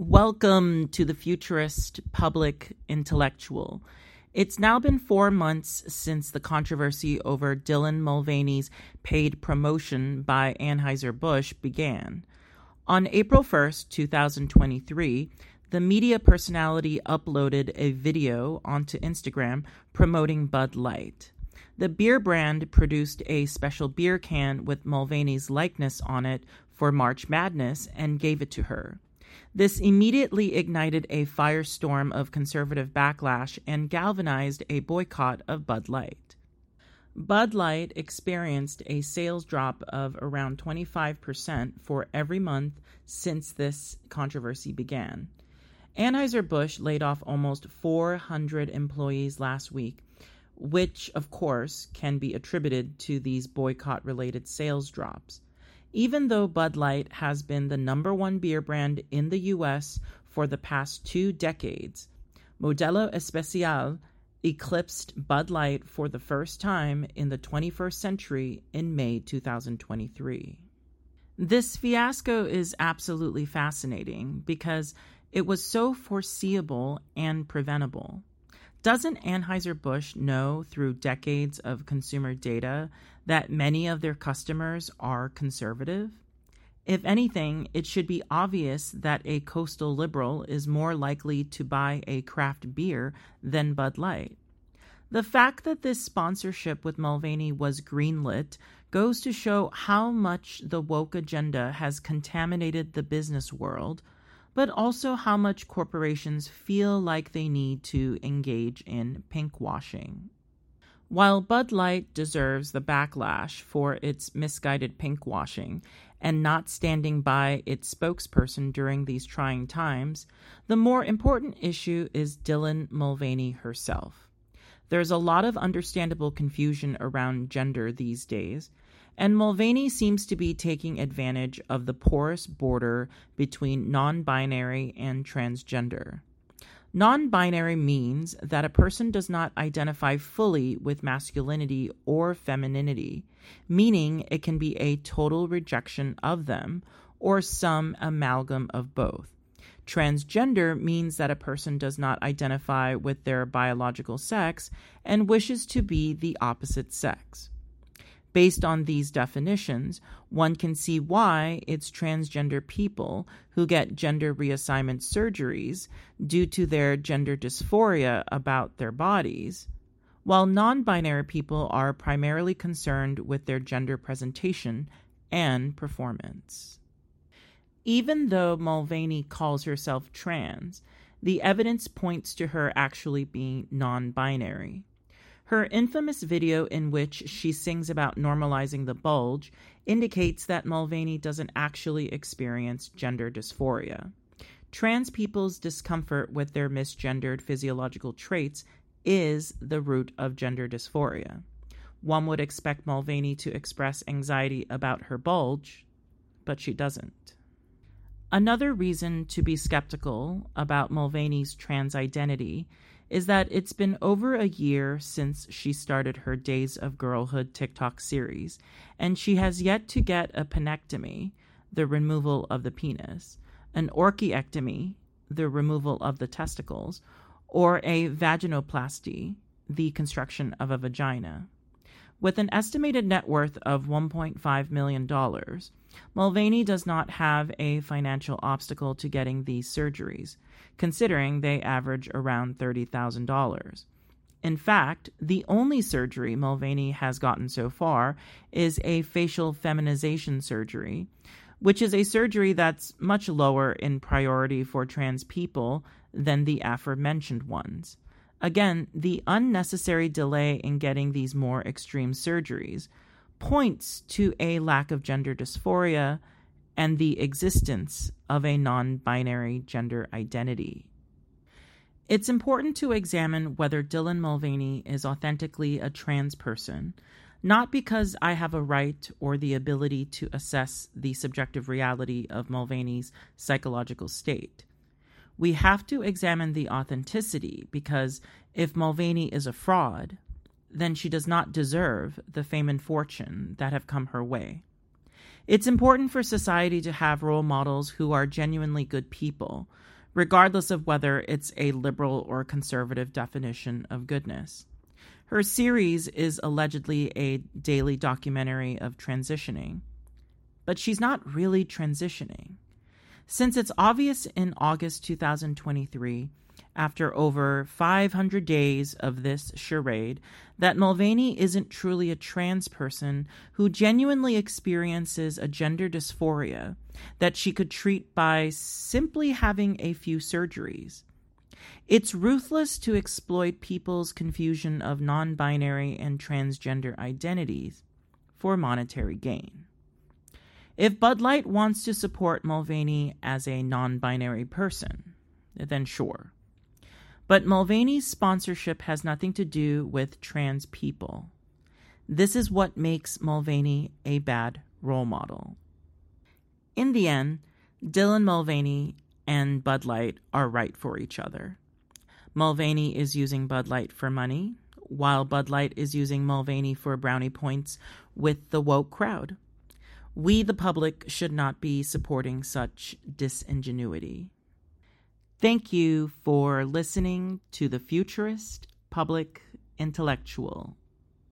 Welcome to the futurist public intellectual. It's now been four months since the controversy over Dylan Mulvaney's paid promotion by Anheuser-Busch began. On April 1st, 2023, the media personality uploaded a video onto Instagram promoting Bud Light. The beer brand produced a special beer can with Mulvaney's likeness on it for March Madness and gave it to her. This immediately ignited a firestorm of conservative backlash and galvanized a boycott of Bud Light. Bud Light experienced a sales drop of around 25% for every month since this controversy began. Anheuser-Busch laid off almost 400 employees last week, which, of course, can be attributed to these boycott related sales drops. Even though Bud Light has been the number one beer brand in the U.S. for the past two decades, Modelo Especial eclipsed Bud Light for the first time in the 21st century in May 2023. This fiasco is absolutely fascinating because it was so foreseeable and preventable. Doesn't Anheuser-Busch know through decades of consumer data that many of their customers are conservative? If anything, it should be obvious that a coastal liberal is more likely to buy a craft beer than Bud Light. The fact that this sponsorship with Mulvaney was greenlit goes to show how much the woke agenda has contaminated the business world but also how much corporations feel like they need to engage in pinkwashing. While Bud Light deserves the backlash for its misguided pinkwashing and not standing by its spokesperson during these trying times, the more important issue is Dylan Mulvaney herself. There's a lot of understandable confusion around gender these days, and Mulvaney seems to be taking advantage of the porous border between non binary and transgender. Non binary means that a person does not identify fully with masculinity or femininity, meaning it can be a total rejection of them or some amalgam of both. Transgender means that a person does not identify with their biological sex and wishes to be the opposite sex. Based on these definitions, one can see why it's transgender people who get gender reassignment surgeries due to their gender dysphoria about their bodies, while non binary people are primarily concerned with their gender presentation and performance. Even though Mulvaney calls herself trans, the evidence points to her actually being non binary. Her infamous video, in which she sings about normalizing the bulge, indicates that Mulvaney doesn't actually experience gender dysphoria. Trans people's discomfort with their misgendered physiological traits is the root of gender dysphoria. One would expect Mulvaney to express anxiety about her bulge, but she doesn't. Another reason to be skeptical about Mulvaney's trans identity is that it's been over a year since she started her Days of Girlhood TikTok series, and she has yet to get a penectomy, the removal of the penis, an orchiectomy, the removal of the testicles, or a vaginoplasty, the construction of a vagina. With an estimated net worth of $1.5 million, Mulvaney does not have a financial obstacle to getting these surgeries, considering they average around $30,000. In fact, the only surgery Mulvaney has gotten so far is a facial feminization surgery, which is a surgery that's much lower in priority for trans people than the aforementioned ones. Again, the unnecessary delay in getting these more extreme surgeries points to a lack of gender dysphoria and the existence of a non binary gender identity. It's important to examine whether Dylan Mulvaney is authentically a trans person, not because I have a right or the ability to assess the subjective reality of Mulvaney's psychological state we have to examine the authenticity because if Mulvaney is a fraud, then she does not deserve the fame and fortune that have come her way. It's important for society to have role models who are genuinely good people, regardless of whether it's a liberal or conservative definition of goodness. Her series is allegedly a daily documentary of transitioning, but she's not really transitioning. Since it's obvious in August 2023 after over 500 days of this charade that Mulvaney isn't truly a trans person who genuinely experiences a gender dysphoria that she could treat by simply having a few surgeries. It's ruthless to exploit people's confusion of non binary and transgender identities for monetary gain. If Bud Light wants to support Mulvaney as a non binary person, then sure. But Mulvaney's sponsorship has nothing to do with trans people. This is what makes Mulvaney a bad role model. In the end, Dylan Mulvaney and Bud Light are right for each other. Mulvaney is using Bud Light for money, while Bud Light is using Mulvaney for brownie points with the woke crowd. We, the public, should not be supporting such disingenuity. Thank you for listening to the Futurist Public Intellectual.